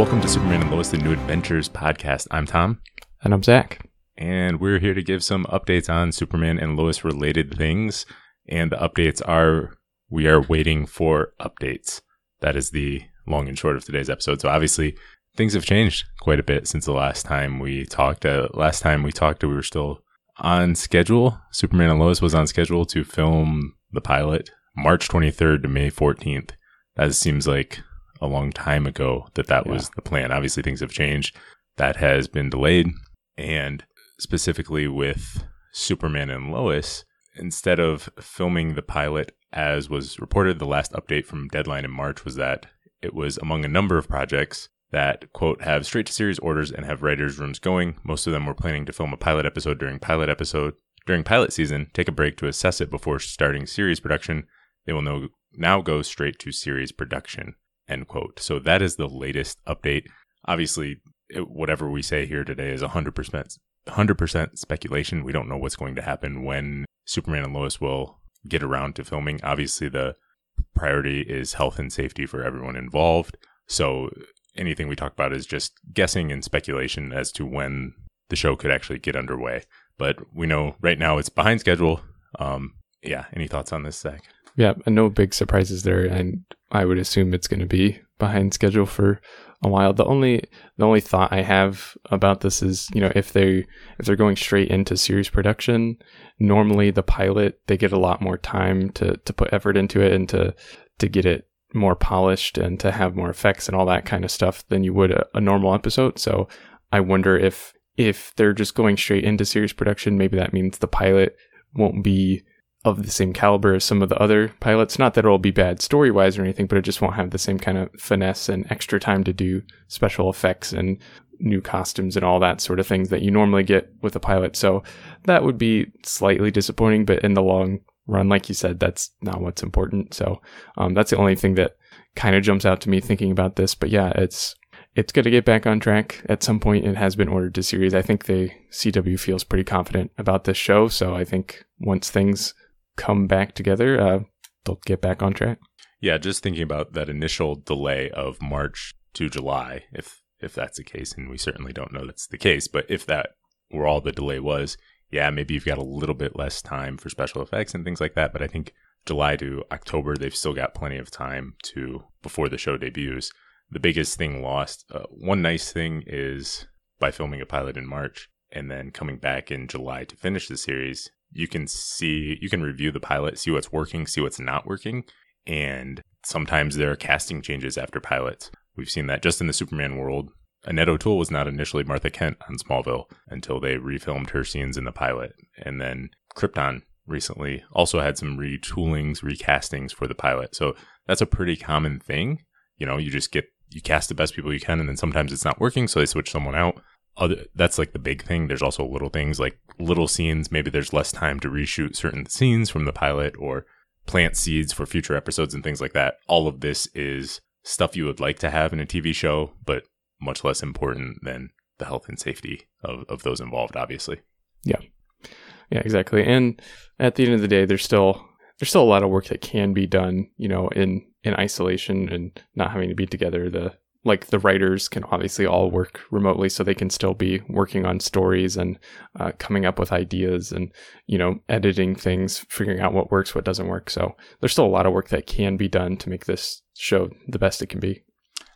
Welcome to Superman and Lois, the New Adventures podcast. I'm Tom, And I'm Zach. and we're here to give some updates on Superman and Lois related things. And the updates are we are waiting for updates. That is the long and short of today's episode. So obviously, things have changed quite a bit since the last time we talked. Uh, last time we talked, we were still on schedule. Superman and Lois was on schedule to film the pilot March 23rd to May 14th. That seems like a long time ago that that Yeah. was the plan. Obviously, things have changed. That has been delayed. And specifically with Superman and Lois, instead of filming the pilot as was reported, the last update from Deadline in March was that it was among a number of projects that, quote, have straight to series orders and have writers' rooms going. Most of them were planning to film a pilot episode during pilot episode. During pilot season, take a break to assess it before starting series production. They will know, now go straight to series production, end quote. So that is the latest update. Obviously, whatever we say here today is 100%, 100% speculation. We don't know what's going to happen when Superman and Lois will get around to filming. Obviously, the priority is health and safety for everyone involved. So anything we talk about is just guessing and speculation as to when the show could actually get underway. But we know right now it's behind schedule. Um, yeah. Any thoughts on this, Zach? Yeah, no big surprises there, and I would assume it's going to be behind schedule for a while. The only the only thought I have about this is, you know, if they if they're going straight into series production, normally the pilot they get a lot more time to to put effort into it and to to get it more polished and to have more effects and all that kind of stuff than you would a, a normal episode. So I wonder if if they're just going straight into series production, maybe that means the pilot won't be of the same caliber as some of the other pilots. Not that it'll be bad story wise or anything, but it just won't have the same kind of finesse and extra time to do special effects and new costumes and all that sort of things that you normally get with a pilot. So that would be slightly disappointing, but in the long run, like you said, that's not what's important. So um, that's the only thing that kind of jumps out to me thinking about this. But yeah, it's it's going to get back on track at some point. It has been ordered to series. I think the CW feels pretty confident about this show. So I think once things come back together, uh, they'll get back on track. Yeah, just thinking about that initial delay of March to July, if if that's the case, and we certainly don't know that's the case, but if that were all the delay was, yeah, maybe you've got a little bit less time for special effects and things like that. But I think July to October, they've still got plenty of time to before the show debuts. The biggest thing lost, uh, one nice thing is by filming a pilot in March and then coming back in July to finish the series, you can see, you can review the pilot, see what's working, see what's not working. And sometimes there are casting changes after pilots. We've seen that just in the Superman world. Annette O'Toole was not initially Martha Kent on Smallville until they refilmed her scenes in the pilot. And then Krypton recently also had some retoolings, recastings for the pilot. So that's a pretty common thing. You know, you just get, you cast the best people you can, and then sometimes it's not working, so they switch someone out. Other, that's like the big thing. There's also little things like little scenes. Maybe there's less time to reshoot certain scenes from the pilot or plant seeds for future episodes and things like that. All of this is stuff you would like to have in a TV show, but much less important than the health and safety of, of those involved, obviously. Yeah, Yeah, exactly. And at the end of the day, there's still there's still a lot of work that can be done, you know, in in isolation and not having to be together. The like the writers can obviously all work remotely, so they can still be working on stories and uh, coming up with ideas and you know editing things, figuring out what works, what doesn't work. So there's still a lot of work that can be done to make this show the best it can be.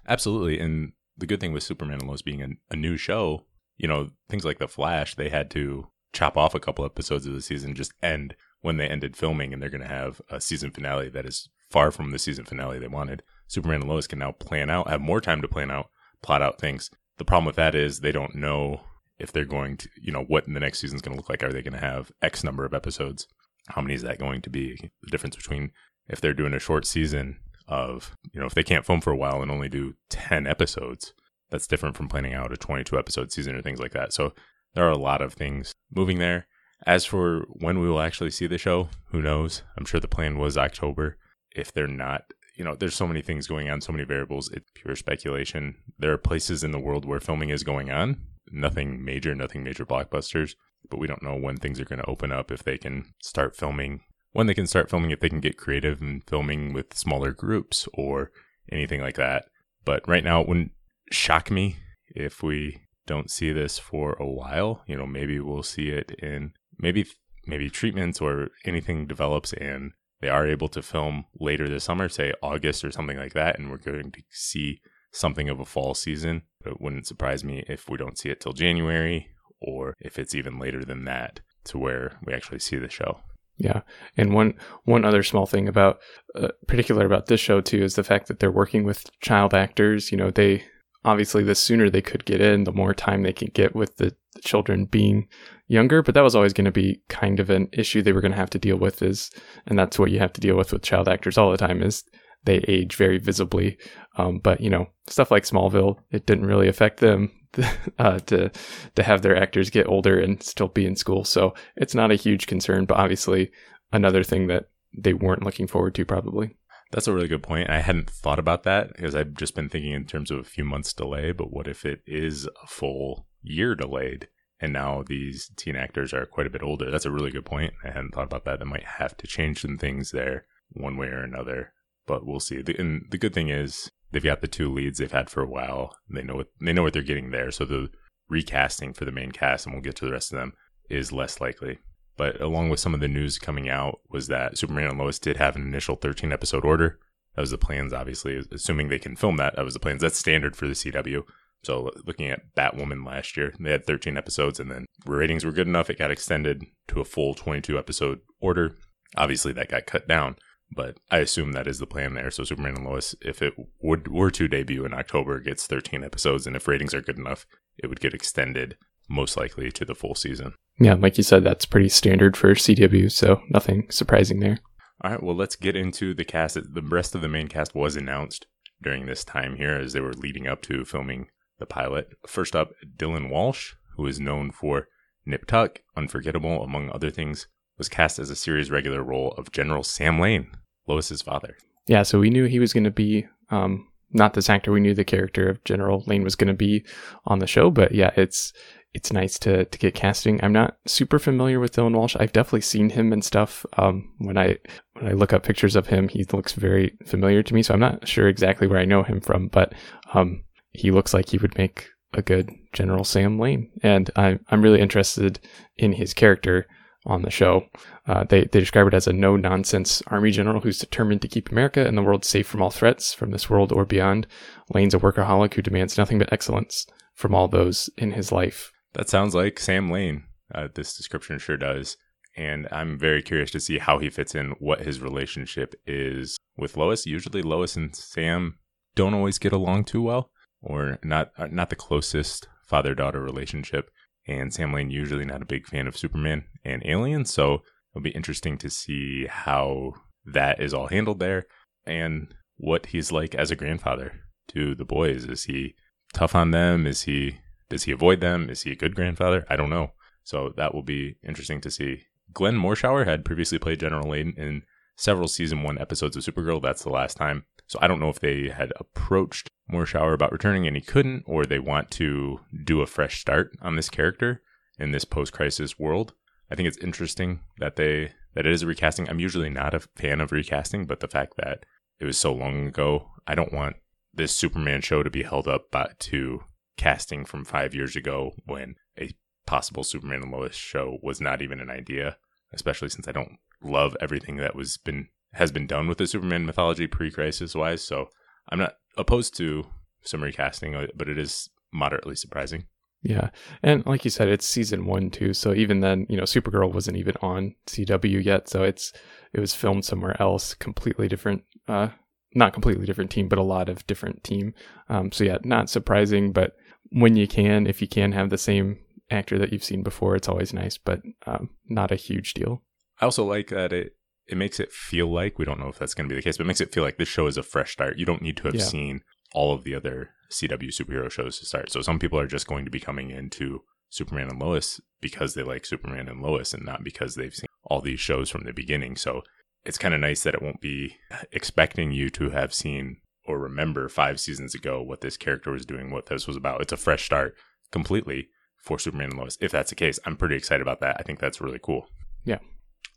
Absolutely. And the good thing with Superman and Lois being a, a new show, you know, things like The Flash, they had to chop off a couple episodes of the season, just end when they ended filming, and they're going to have a season finale that is far from the season finale they wanted. Superman and Lois can now plan out, have more time to plan out, plot out things. The problem with that is they don't know if they're going to, you know, what the next season's going to look like. Are they going to have X number of episodes? How many is that going to be? The difference between if they're doing a short season of, you know, if they can't film for a while and only do 10 episodes, that's different from planning out a 22 episode season or things like that. So there are a lot of things moving there. As for when we will actually see the show, who knows? I'm sure the plan was October. If they're not, you know, there's so many things going on, so many variables. It's pure speculation. There are places in the world where filming is going on. Nothing major, nothing major blockbusters, but we don't know when things are going to open up if they can start filming. When they can start filming, if they can get creative and filming with smaller groups or anything like that. But right now, it wouldn't shock me if we don't see this for a while. You know, maybe we'll see it in maybe maybe treatments or anything develops and they are able to film later this summer, say August or something like that, and we're going to see something of a fall season. But it wouldn't surprise me if we don't see it till January or if it's even later than that to where we actually see the show. Yeah, and one one other small thing about uh, particular about this show too is the fact that they're working with child actors. You know, they obviously the sooner they could get in, the more time they can get with the children being younger. But that was always going to be kind of an issue they were going to have to deal with. Is and that's what you have to deal with with child actors all the time is they age very visibly. Um, but you know, stuff like Smallville, it didn't really affect them uh, to to have their actors get older and still be in school. So it's not a huge concern, but obviously another thing that they weren't looking forward to probably. That's a really good point. I hadn't thought about that because I've just been thinking in terms of a few months delay. But what if it is a full year delayed? And now these teen actors are quite a bit older. That's a really good point. I hadn't thought about that. They might have to change some things there one way or another but we'll see. The, and the good thing is they've got the two leads they've had for a while. They know what they know what they're getting there. So the recasting for the main cast, and we'll get to the rest of them, is less likely. But along with some of the news coming out was that Superman and Lois did have an initial 13 episode order. That was the plans, obviously, assuming they can film that. That was the plans. That's standard for the CW. So looking at Batwoman last year, they had 13 episodes, and then ratings were good enough. It got extended to a full 22 episode order. Obviously, that got cut down but I assume that is the plan there. So Superman and Lois, if it would were to debut in October, gets 13 episodes, and if ratings are good enough, it would get extended most likely to the full season. Yeah, like you said, that's pretty standard for CW, so nothing surprising there. All right, well, let's get into the cast. The rest of the main cast was announced during this time here as they were leading up to filming the pilot. First up, Dylan Walsh, who is known for Nip Tuck, Unforgettable, among other things, was cast as a series regular role of General Sam Lane, Lois's father. Yeah, so we knew he was going to be um, not this actor. We knew the character of General Lane was going to be on the show, but yeah, it's it's nice to to get casting. I'm not super familiar with Dylan Walsh. I've definitely seen him and stuff. Um, when I when I look up pictures of him, he looks very familiar to me. So I'm not sure exactly where I know him from, but um, he looks like he would make a good General Sam Lane, and I'm I'm really interested in his character on the show. Uh, they, they describe it as a no nonsense army general who's determined to keep America and the world safe from all threats from this world or beyond. Lane's a workaholic who demands nothing but excellence from all those in his life. That sounds like Sam Lane. Uh, this description sure does. And I'm very curious to see how he fits in, what his relationship is with Lois. Usually, Lois and Sam don't always get along too well, or not uh, not the closest father daughter relationship and Sam Lane usually not a big fan of Superman and Aliens, so it'll be interesting to see how that is all handled there and what he's like as a grandfather to the boys. Is he tough on them? Is he does he avoid them? Is he a good grandfather? I don't know. So that will be interesting to see. Glenn Morshower had previously played General Lane in several season one episodes of Supergirl. That's the last time. So I don't know if they had approached Morshower about returning and he couldn't, or they want to do a fresh start on this character in this post-crisis world. I think it's interesting that they that it is a recasting. I'm usually not a fan of recasting, but the fact that it was so long ago, I don't want this Superman show to be held up by, to casting from five years ago when a possible Superman and Lois show was not even an idea. Especially since I don't love everything that was been has been done with the Superman mythology pre-crisis wise. So I'm not opposed to some recasting, but it is moderately surprising. Yeah. And like you said, it's season one too. So even then, you know, Supergirl wasn't even on CW yet. So it's it was filmed somewhere else, completely different uh not completely different team, but a lot of different team. Um so yeah, not surprising, but when you can, if you can have the same actor that you've seen before, it's always nice, but um, not a huge deal. I also like that it it makes it feel like we don't know if that's going to be the case, but it makes it feel like this show is a fresh start. You don't need to have yeah. seen all of the other CW superhero shows to start. So some people are just going to be coming into Superman and Lois because they like Superman and Lois and not because they've seen all these shows from the beginning. So it's kind of nice that it won't be expecting you to have seen or remember five seasons ago what this character was doing, what this was about. It's a fresh start completely for Superman and Lois. If that's the case, I'm pretty excited about that. I think that's really cool. Yeah.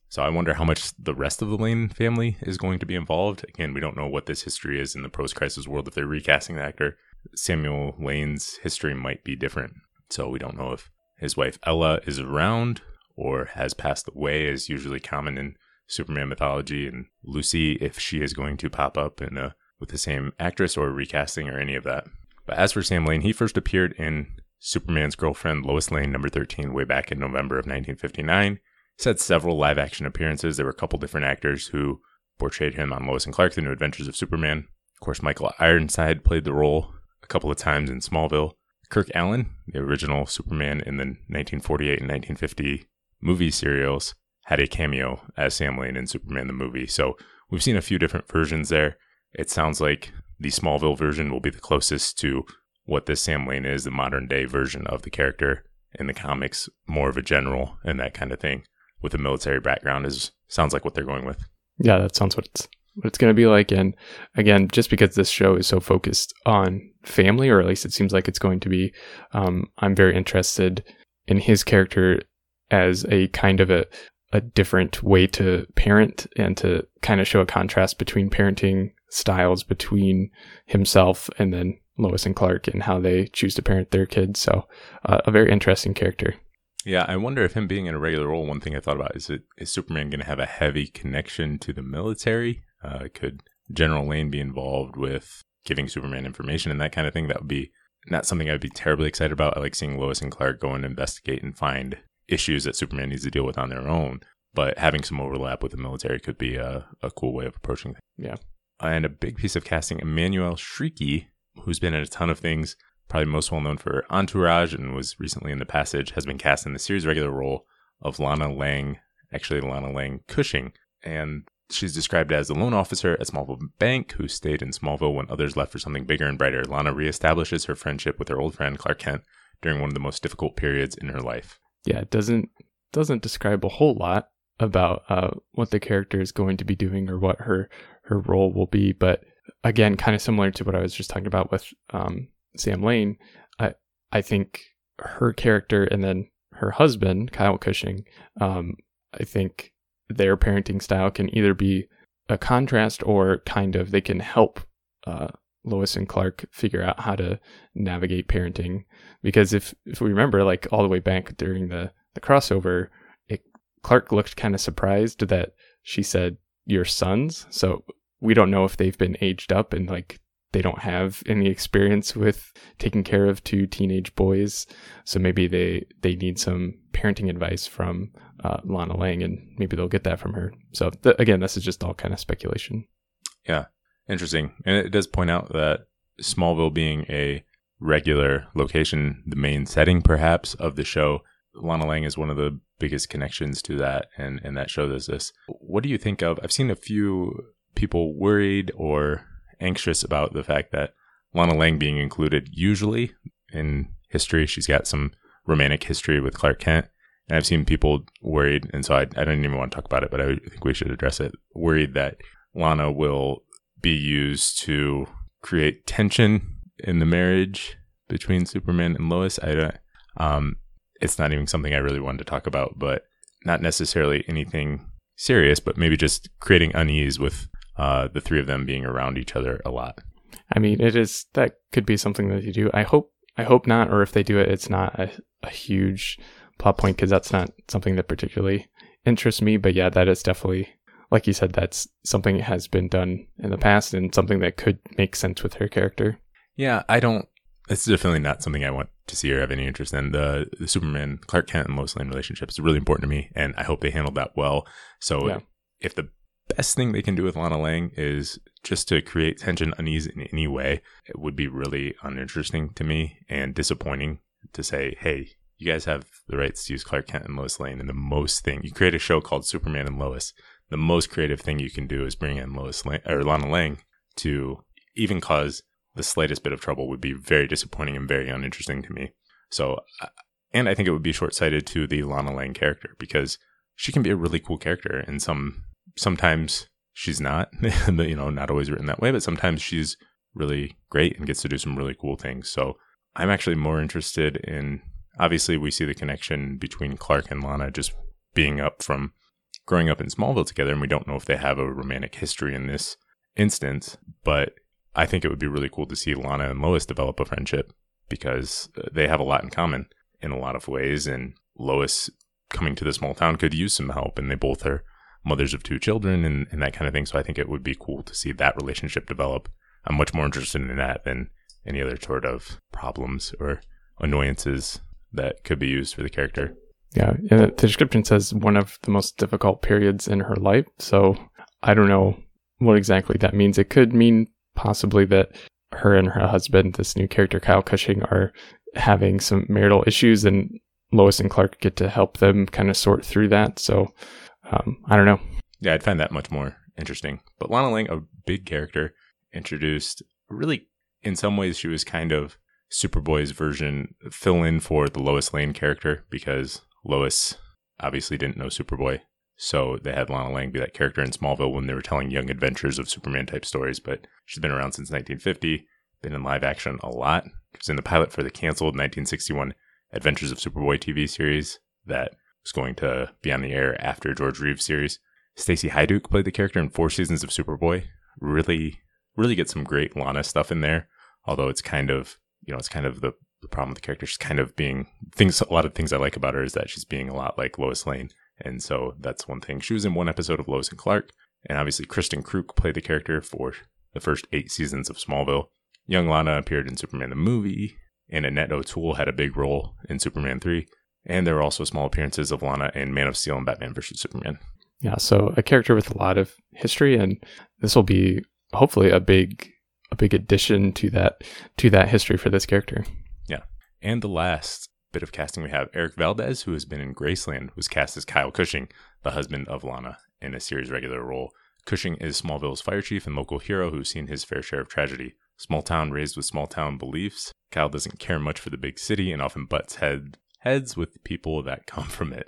So I wonder how much the rest of the Lane family is going to be involved. Again, we don't know what this history is in the post-crisis world if they're recasting the actor. Samuel Lane's history might be different. So we don't know if his wife Ella is around or has passed away, as usually common in Superman mythology, and Lucy if she is going to pop up in a, with the same actress or recasting or any of that. But as for Sam Lane, he first appeared in Superman's girlfriend Lois Lane number 13 way back in November of 1959. He's had several live action appearances. There were a couple different actors who portrayed him on Lois and Clark, The New Adventures of Superman. Of course, Michael Ironside played the role a couple of times in Smallville. Kirk Alyn, the original Superman in the 1948 and 1950 movie serials, had a cameo as Sam Lane in Superman the movie. So we've seen a few different versions there. It sounds like the Smallville version will be the closest to what this Sam Lane is, the modern day version of the character in the comics, more of a general and that kind of thing with a military background is sounds like what they're going with. Yeah, that sounds what it's what it's going to be like. And again, just because this show is so focused on family, or at least it seems like it's going to be, um, I'm very interested in his character as a kind of a a different way to parent and to kind of show a contrast between parenting styles between himself and then Lois and Clark and how they choose to parent their kids. So, uh, a very interesting character. Yeah, I wonder if him being in a regular role. One thing I thought about is it is Superman going to have a heavy connection to the military? Uh, could General Lane be involved with giving Superman information and that kind of thing? That would be not something I'd be terribly excited about. I like seeing Lois and Clark go and investigate and find issues that Superman needs to deal with on their own. But having some overlap with the military could be a, a cool way of approaching things. Yeah. And a big piece of casting, Emmanuelle Chriqui, who's been in a ton of things, probably most well known for Entourage and was recently in The Passage, has been cast in the series regular role of Lana Lang, actually Lana Lang Cushing. And she's described as a loan officer at Smallville Bank who stayed in Smallville when others left for something bigger and brighter. Lana reestablishes her friendship with her old friend Clark Kent during one of the most difficult periods in her life. Yeah, it doesn't doesn't describe a whole lot about uh, what the character is going to be doing or what her her role will be, but again, kind of similar to what I was just talking about with um, Sam Lane, I I think her character and then her husband Kyle Cushing, um, I think their parenting style can either be a contrast or kind of they can help uh, Lois and Clark figure out how to navigate parenting. Because if if we remember, like all the way back during the the crossover, it, Clark looked kind of surprised that she said your sons. So we don't know if they've been aged up and like they don't have any experience with taking care of two teenage boys. So maybe they they need some parenting advice from uh, lana lang and maybe they'll get that from her. So th- again this is just all kind of speculation. Yeah. Interesting. And it does point out that smallville being a regular location the main setting perhaps of the show lana lang is one of the biggest connections to that and and that show does this. What do you think of i've seen a few people worried or anxious about the fact that Lana Lang being included usually in history. She's got some romantic history with Clark Kent. And I've seen people worried, and so I, I don't even want to talk about it, but I think we should address it. Worried that Lana will be used to create tension in the marriage between Superman and Lois. I don't. Um, it's not even something I really wanted to talk about, but not necessarily anything serious, but maybe just creating unease with uh, the three of them being around each other a lot. I mean, it is that could be something that you do. I hope I hope not, or if they do it, it's not a, a huge plot point because that's not something that particularly interests me. But yeah, that is definitely like you said, that's something that has been done in the past and something that could make sense with her character. Yeah, I don't. It's definitely not something I want to see or have any interest in. The, the Superman Clark Kent and Lois Lane relationship is really important to me, and I hope they handled that well. So yeah. if the best thing they can do with Lana Lang is just to create tension, unease in any way. It would be really uninteresting to me and disappointing to say, hey, you guys have the rights to use Clark Kent and Lois Lane, and the most thing you create a show called Superman and Lois. The most creative thing you can do is bring in Lois Lang or Lana Lang to even cause the slightest bit of trouble would be very disappointing and very uninteresting to me. So, uh, and I think it would be short sighted to the Lana Lang character because she can be a really cool character in some sometimes she's not, you know, not always written that way, but sometimes she's really great and gets to do some really cool things. So I'm actually more interested in obviously we see the connection between Clark and Lana just being up from growing up in Smallville together and we don't know if they have a romantic history in this instance, but I think it would be really cool to see Lana and Lois develop a friendship because uh, they have a lot in common in a lot of ways. And Lois coming to the small town could use some help, and they both are mothers of two children and, and that kind of thing. So I think it would be cool to see that relationship develop. I'm much more interested in that than any other sort of problems or annoyances that could be used for the character. Yeah, and the description says one of the most difficult periods in her life. So I don't know what exactly that means. It could mean possibly that her and her husband, this new character Kyle Cushing, are having some marital issues, and Lois and Clark get to help them kind of sort through that. So um, I don't know. Yeah, I'd find that much more interesting. But Lana Lang, a big character, introduced really, in some ways, she was kind of Superboy's version, fill in for the Lois Lane character because Lois obviously didn't know Superboy. So they had Lana Lang be that character in Smallville when they were telling young adventures of Superman type stories. But she's been around since 1950, been in live action a lot. She was in the pilot for the canceled 1961 Adventures of Superboy TV series that was going to be on the air after George Reeves series. Stacy Haiduk played the character in four seasons of Superboy. Really, really get some great Lana stuff in there. Although it's kind of, you know, it's kind of the, the problem with the character. She's kind of being things. A lot of things I like about her is that she's being a lot like Lois Lane, and so that's one thing. She was in one episode of Lois and Clark, and obviously Kristin Kreuk played the character for the first eight seasons of Smallville. Young Lana appeared in Superman the movie, and Annette O'Toole had a big role in Superman 3. And there were also small appearances of Lana in Man of Steel and Batman vs. Superman. Yeah, so a character with a lot of history, and this will be hopefully a big a big addition to that to that history for this character. Yeah. And the last bit of casting we have Erik Valdez, who has been in Graceland, was cast as Kyle Cushing, the husband of Lana, in a series regular role. Cushing is Smallville's fire chief and local hero who's seen his fair share of tragedy. Small town raised with small town beliefs. Kyle doesn't care much for the big city and often butts head heads with people that come from it.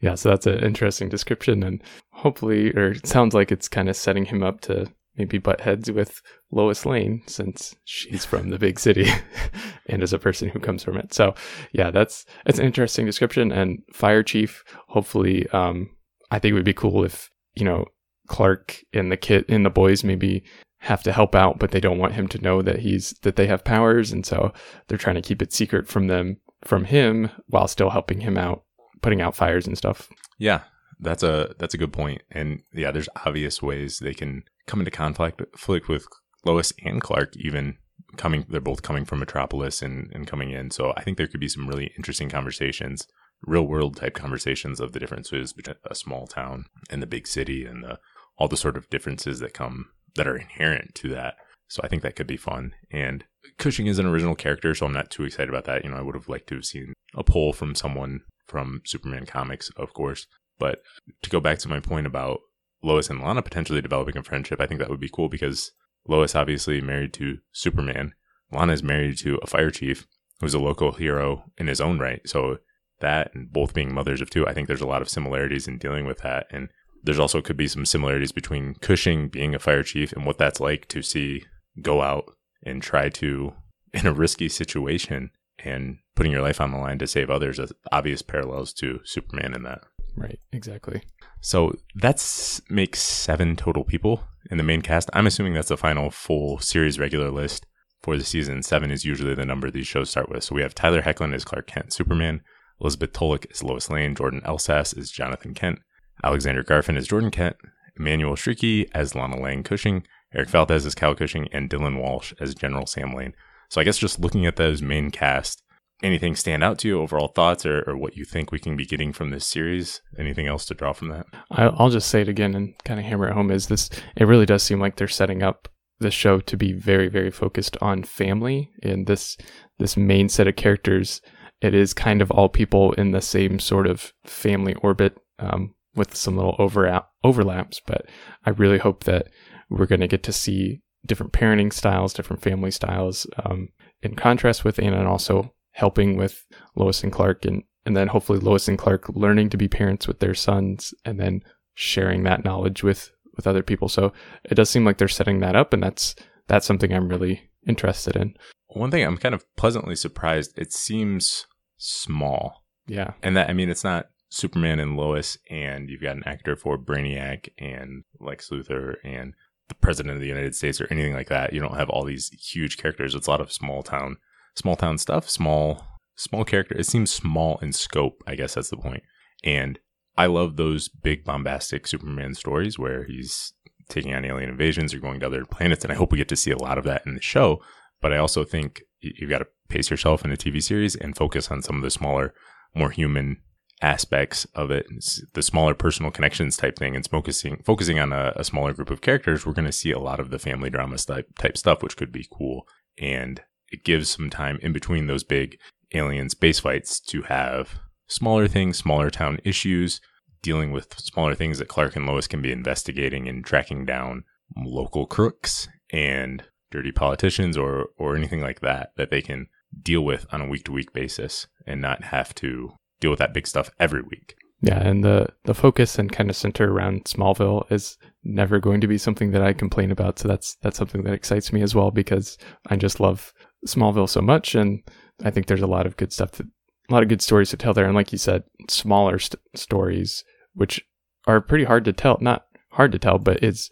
Yeah, so that's an interesting description, and hopefully, or it sounds like it's kind of setting him up to maybe butt heads with Lois Lane since she's from the big city and is a person who comes from it. So, yeah, that's it's an interesting description. And Fire Chief, hopefully, um, I think it would be cool if you know Clark and the kid and the boys maybe have to help out, but they don't want him to know that he's that they have powers, and so they're trying to keep it secret from them from him while still helping him out putting out fires and stuff. Yeah, that's a that's a good point. And yeah, there's obvious ways they can come into conflict conflict with Lois and Clark even coming they're both coming from Metropolis and, and coming in. So I think there could be some really interesting conversations, real world type conversations of the differences between a small town and the big city and the all the sort of differences that come that are inherent to that. So I think that could be fun. And Cushing is an original character, so I'm not too excited about that. You know, I would have liked to have seen a poll from someone from Superman comics, of course. But to go back to my point about Lois and Lana potentially developing a friendship, I think that would be cool because Lois obviously married to Superman. Lana is married to a fire chief who's a local hero in his own right. So that and both being mothers of two, I think there's a lot of similarities in dealing with that. And there's also could be some similarities between Cushing being a fire chief and what that's like to see go out and try to in a risky situation and putting your life on the line to save others as obvious parallels to Superman in that. Right, exactly. So that's makes seven total people in the main cast. I'm assuming that's the final full series regular list for the season. Seven is usually the number these shows start with. So we have Tyler Hoechlin as Clark Kent, Superman. Elizabeth Tulloch as Lois Lane. Jordan Elsass is Jonathan Kent. Alexander Garfin as Jordan Kent. Emmanuelle Chriqui as Lana Lang Cushing. Erik Valdez as Cal Cushing. And Dylan Walsh as General Sam Lane. So I guess just looking at those main cast, anything stand out to you? Overall thoughts or, or what you think we can be getting from this series? Anything else to draw from that? I'll just say it again and kind of hammer it home. Is this? It really does seem like they're setting up the show to be very, very focused on family. And this this main set of characters, it is kind of all people in the same sort of family orbit. Um, with some little overlap overlaps, but I really hope that we're going to get to see different parenting styles, different family styles, um, in contrast with Anna, and also helping with Lois and Clark, and and then hopefully Lois and Clark learning to be parents with their sons, and then sharing that knowledge with with other people. So it does seem like they're setting that up, and that's that's something I'm really interested in. One thing I'm kind of pleasantly surprised. It seems small. Yeah, and that I mean it's not Superman and Lois, and you've got an actor for Brainiac and Lex Luthor and the president of the United States or anything like that. You don't have all these huge characters. It's a lot of small town, small town stuff, small, small character. It seems small in scope. I guess that's the point. And I love those big bombastic Superman stories where he's taking on alien invasions or going to other planets. And I hope we get to see a lot of that in the show. But I also think you've got to pace yourself in a TV series and focus on some of the smaller, more human aspects of it, the smaller personal connections type thing, and focusing focusing on a, a smaller group of characters, we're going to see a lot of the family drama type type stuff, which could be cool. And it gives some time in between those big alien space fights to have smaller things, smaller town issues, dealing with smaller things that Clark and Lois can be investigating and tracking down local crooks and dirty politicians or or anything like that that they can deal with on a week to week basis and not have to deal with that big stuff every week. Yeah, and the the focus and kind of center around Smallville is never going to be something that I complain about. So that's that's something that excites me as well because I just love Smallville so much, and I think there's a lot of good stuff, that, a lot of good stories to tell there. And like you said, smaller st- stories which are pretty hard to tell. Not hard to tell, but it's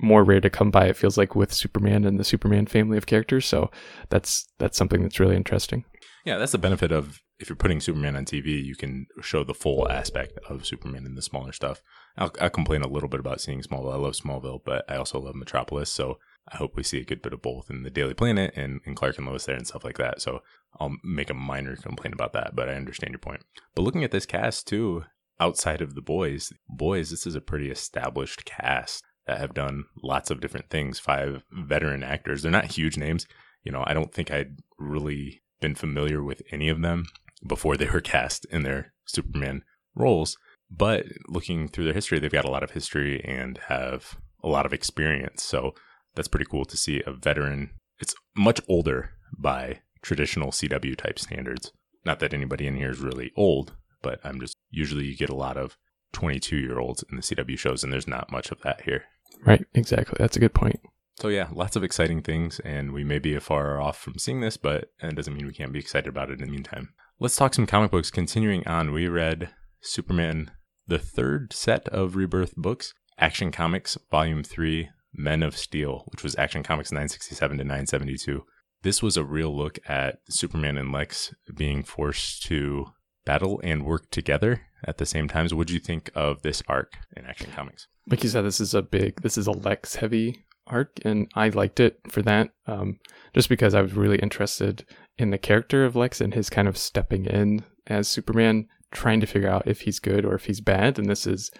more rare to come by. It feels like with Superman and the Superman family of characters. So that's that's something that's really interesting. Yeah, that's the benefit of if you're putting Superman on TV, you can show the full aspect of Superman in the smaller stuff. I'll, I'll complain a little bit about seeing Smallville. I love Smallville, but I also love Metropolis. So I hope we see a good bit of both in the Daily Planet and, and Clark and Lois there and stuff like that. So I'll make a minor complaint about that, but I understand your point. But looking at this cast too, outside of the boys, boys, this is a pretty established cast that have done lots of different things. Five veteran actors. They're not huge names. You know, I don't think I'd really been familiar with any of them before they were cast in their Superman roles. But looking through their history, they've got a lot of history and have a lot of experience. So that's pretty cool to see a veteran. It's much older by traditional CW type standards. Not that anybody in here is really old, but I'm just usually you get a lot of 22 year olds in the CW shows, and there's not much of that here. Right, exactly. That's a good point. So yeah, lots of exciting things, and we may be far off from seeing this, but it doesn't mean we can't be excited about it in the meantime. Let's talk some comic books. Continuing on, we read Superman, the third set of Rebirth books, Action Comics Volume 3, Men of Steel, which was Action Comics 967 to 972. This was a real look at Superman and Lex being forced to battle and work together at the same time. So what do you think of this arc in Action Comics? Like you said, this is a big, this is a Lex heavy arc, and I liked it for that. Um, just because I was really interested in the character of Lex and his kind of stepping in as Superman, trying to figure out if he's good or if he's bad. And this is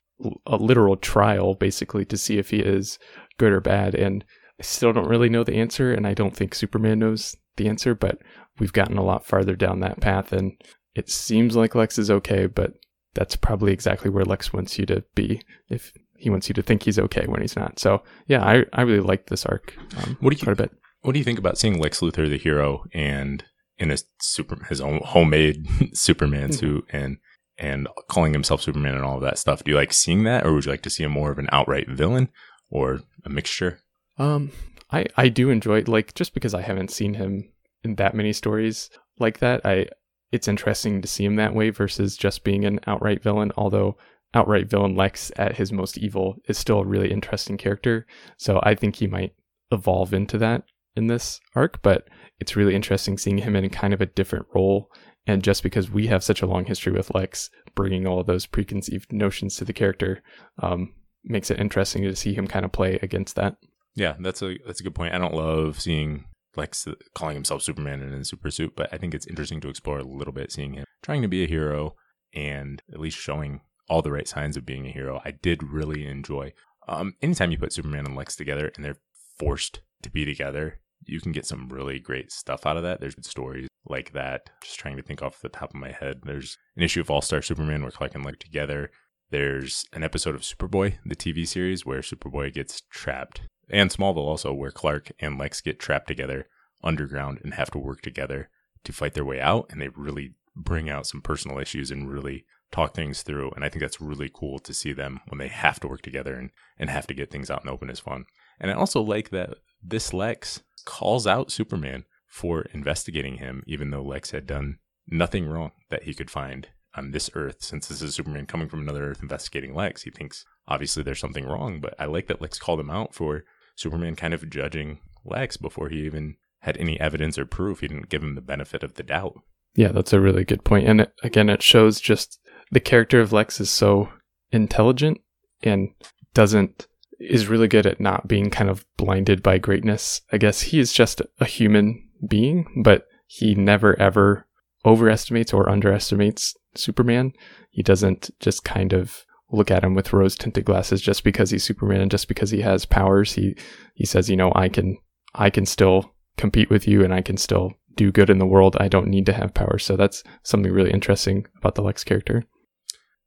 a literal trial, basically, to see if he is good or bad. And I still don't really know the answer, and I don't think Superman knows the answer, but we've gotten a lot farther down that path. And it seems like Lex is okay, but that's probably exactly where Lex wants you to be if he wants you to think he's okay when he's not. So yeah, I, I really like this arc. Um, what do you quite a bit. What do you think about seeing Lex Luthor the hero and in his super his own homemade Superman mm-hmm. suit and and calling himself Superman and all of that stuff? Do you like seeing that, or would you like to see him more of an outright villain or a mixture? Um, I I do enjoy like just because I haven't seen him in that many stories like that. I it's interesting to see him that way versus just being an outright villain. Although outright villain Lex at his most evil is still a really interesting character, so I think he might evolve into that in this arc. But it's really interesting seeing him in kind of a different role. And just because we have such a long history with Lex, bringing all of those preconceived notions to the character um, makes it interesting to see him kind of play against that. Yeah, that's a that's a good point. I don't love seeing Lex calling himself Superman in a super suit, but I think it's interesting to explore a little bit, seeing him trying to be a hero and at least showing all the right signs of being a hero. I did really enjoy. Um, anytime you put Superman and Lex together and they're forced to be together, you can get some really great stuff out of that. There's good stories like that. Just trying to think off the top of my head. There's an issue of All Star Superman where Clark and Lex together. There's an episode of Superboy, the TV series, where Superboy gets trapped and Smallville also, where Clark and Lex get trapped together underground and have to work together to fight their way out. And they really bring out some personal issues and really talk things through. And I think that's really cool to see them when they have to work together and, and have to get things out in open is fun. And I also like that this Lex calls out Superman for investigating him, even though Lex had done nothing wrong that he could find on this Earth. Since this is Superman coming from another Earth investigating Lex, he thinks obviously there's something wrong. But I like that Lex called him out for Superman kind of judging Lex before he even had any evidence or proof. He didn't give him the benefit of the doubt. Yeah, that's a really good point. And it, again, it shows just the character of Lex is so intelligent and doesn't is really good at not being kind of blinded by greatness. I guess he is just a human being, but he never ever overestimates or underestimates Superman. He doesn't just kind of look at him with rose tinted glasses just because he's Superman and just because he has powers. He he says, you know, I can I can still compete with you and I can still do good in the world. I don't need to have powers. So that's something really interesting about the Lex character.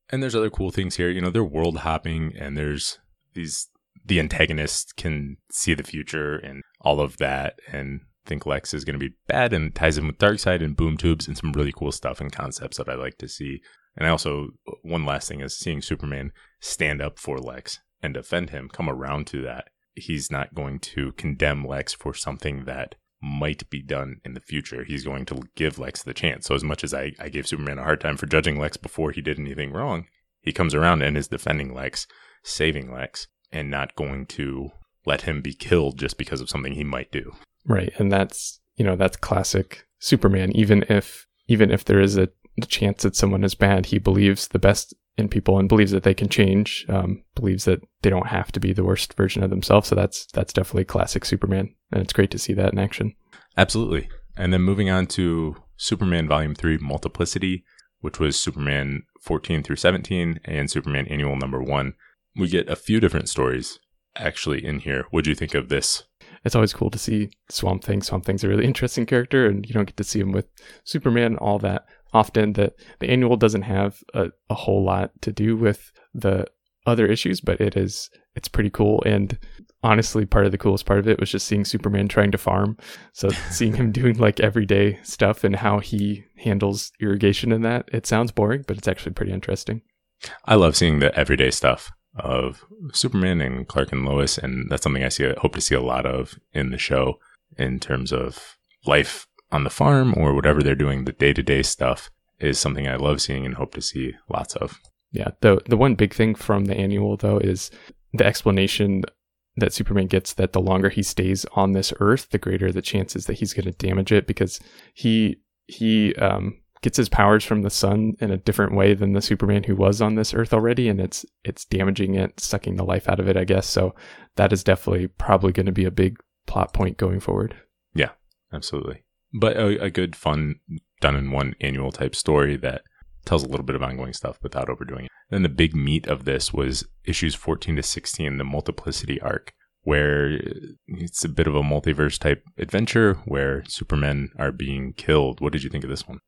And there's other cool things here. You know, they're world hopping and there's these the antagonist can see the future and all of that and think Lex is going to be bad and ties in with Darkseid and boom tubes and some really cool stuff and concepts that I like to see. And I also, one last thing is seeing Superman stand up for Lex and defend him, come around to that. He's not going to condemn Lex for something that might be done in the future. He's going to give Lex the chance. So, as much as I, I gave Superman a hard time for judging Lex before he did anything wrong, he comes around and is defending Lex, saving Lex, and not going to let him be killed just because of something he might do. Right. And that's, you know, that's classic Superman. Even if, even if there is a chance that someone is bad, he believes the best in people and believes that they can change, um, believes that they don't have to be the worst version of themselves. So that's, that's definitely classic Superman. And it's great to see that in action. Absolutely. And then moving on to Superman Volume 3 Multiplicity, which was Superman 14 through 17 and Superman Annual Number 1. We get a few different stories actually in here. What do you think of this? It's always cool to see Swamp Thing. Swamp Thing's a really interesting character, and you don't get to see him with Superman all that often. That the annual doesn't have a, a whole lot to do with the other issues, but it is it's pretty cool. And honestly, part of the coolest part of it was just seeing Superman trying to farm. So seeing him doing like everyday stuff and how he handles irrigation and that. It sounds boring, but it's actually pretty interesting. I love seeing the everyday stuff of Superman and Clark and Lois, and that's something I see hope to see a lot of in the show in terms of life on the farm or whatever they're doing. The day to day stuff is something I love seeing and hope to see lots of. Yeah, the the one big thing from the annual though is the explanation that Superman gets that the longer he stays on this Earth, the greater the chances that he's going to damage it because he he um, gets his powers from the sun in a different way than the Superman who was on this earth already, and it's it's damaging it, sucking the life out of it, I guess. So that is definitely probably going to be a big plot point going forward. Yeah, absolutely. But a, a good, fun, done in one annual type story that tells a little bit of ongoing stuff without overdoing it. Then the big meat of this was issues 14 to 16, the multiplicity arc, where it's a bit of a multiverse type adventure where supermen are being killed. What did you think of this one?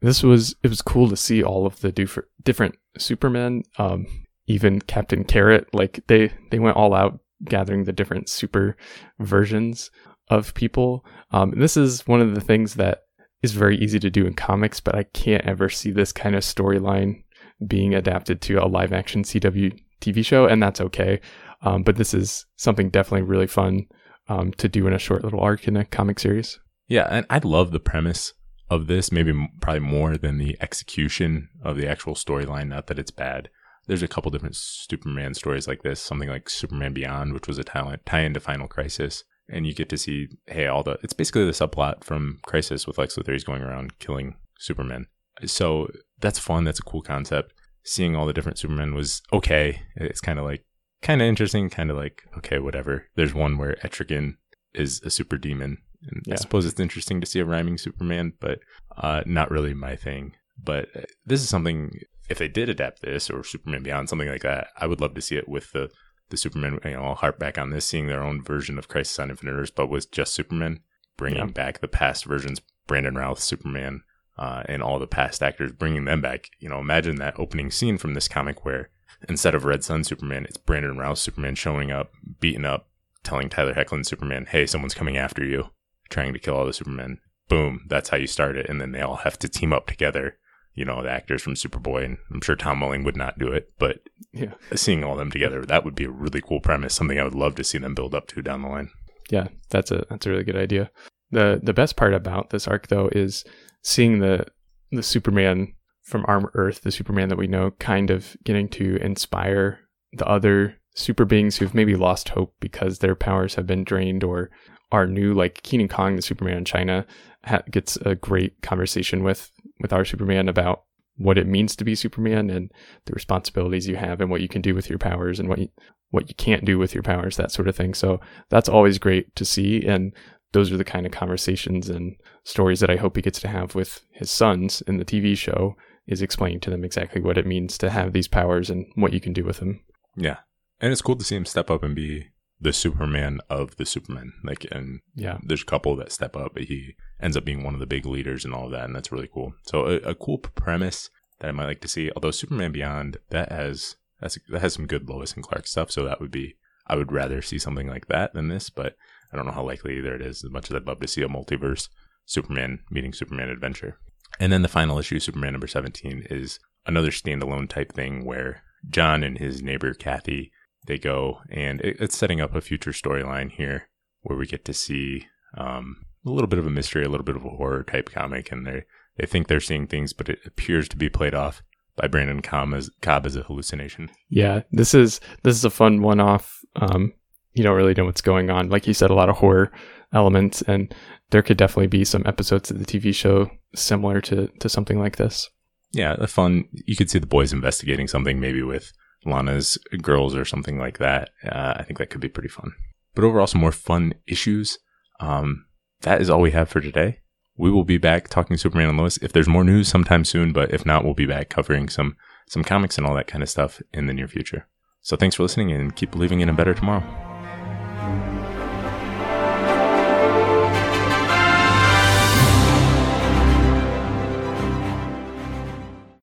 this was it was cool to see all of the different Supermen, um, even Captain Carrot. Like they they went all out gathering the different super versions of people. Um, this is one of the things that is very easy to do in comics, but I can't ever see this kind of storyline being adapted to a live action CW TV show, and that's okay. Um, but this is something definitely really fun um, to do in a short little arc in a comic series. Yeah, and I love the premise of this, maybe probably more than the execution of the actual storyline. Not that it's bad. There's a couple different Superman stories like this, something like Superman Beyond, which was a tie in to Final Crisis. And you get to see, hey, all the, it's basically the subplot from Crisis with Lex Luthor. He's going around killing Superman. So that's fun. That's a cool concept. Seeing all the different Supermen was okay. It's kind of like, kind of interesting, kind of like, okay, whatever. There's one where Etrigan is a super demon and yeah. I suppose it's interesting to see a rhyming Superman, but uh, not really my thing. But uh, this is something, if they did adapt this or Superman Beyond, something like that, I would love to see it with the, the Superman. You know, I'll harp back on this, seeing their own version of Crisis on Infinite Earths, but with just Superman, bringing yeah. back the past versions, Brandon Routh, Superman, uh, and all the past actors, bringing them back. You know, imagine that opening scene from this comic where instead of Red Sun Superman, it's Brandon Routh Superman showing up, beaten up, telling Tyler Hoechlin Superman, hey, someone's coming after you trying to kill all the Supermen. Boom, that's how you start it. And then they all have to team up together. You know, the actors from Superboy, and I'm sure Tom Welling would not do it, but yeah. seeing all them together, that would be a really cool premise, something I would love to see them build up to down the line. Yeah, that's a that's a really good idea. The the best part about this arc though is seeing the the Superman from Arm Earth, the Superman that we know, kind of getting to inspire the other super beings who've maybe lost hope because their powers have been drained or are new, like Kenan Kong, the Superman in China, ha- gets a great conversation with with our Superman about what it means to be Superman and the responsibilities you have and what you can do with your powers and what you, what you can't do with your powers, that sort of thing. So that's always great to see, and those are the kind of conversations and stories that I hope he gets to have with his sons in the TV show. Is explaining to them exactly what it means to have these powers and what you can do with them. Yeah, and it's cool to see him step up and be the Superman of the Superman. Like, and Yeah, there's a couple that step up, but he ends up being one of the big leaders and all of that, and that's really cool. So a, a cool premise that I might like to see. Although Superman Beyond that has that's, that has some good Lois and Clark stuff, so that would be I would rather see something like that than this. But I don't know how likely either it is. As much as I'd love to see a multiverse Superman meeting Superman adventure. And then the final issue, Superman number 17, is another standalone type thing where Jon and his neighbor Kathy they go, and it, it's setting up a future storyline here where we get to see um, a little bit of a mystery, a little bit of a horror type comic, and they they think they're seeing things, but it appears to be played off by Brandon Cobb as, Cobb as a hallucination. yeah. This is this is a fun one-off. Um, you don't really know what's going on. Like you said, a lot of horror elements, and there could definitely be some episodes of the TV show similar to to something like this. Yeah, a fun. You could see the boys investigating something, maybe with Lana's girls or something like that. Uh, I think that could be pretty fun. But overall, some more fun issues. Um, that is all we have for today. We will be back talking Superman and Lois if there's more news sometime soon. But if not, we'll be back covering some some comics and all that kind of stuff in the near future. So thanks for listening and keep believing in a better tomorrow.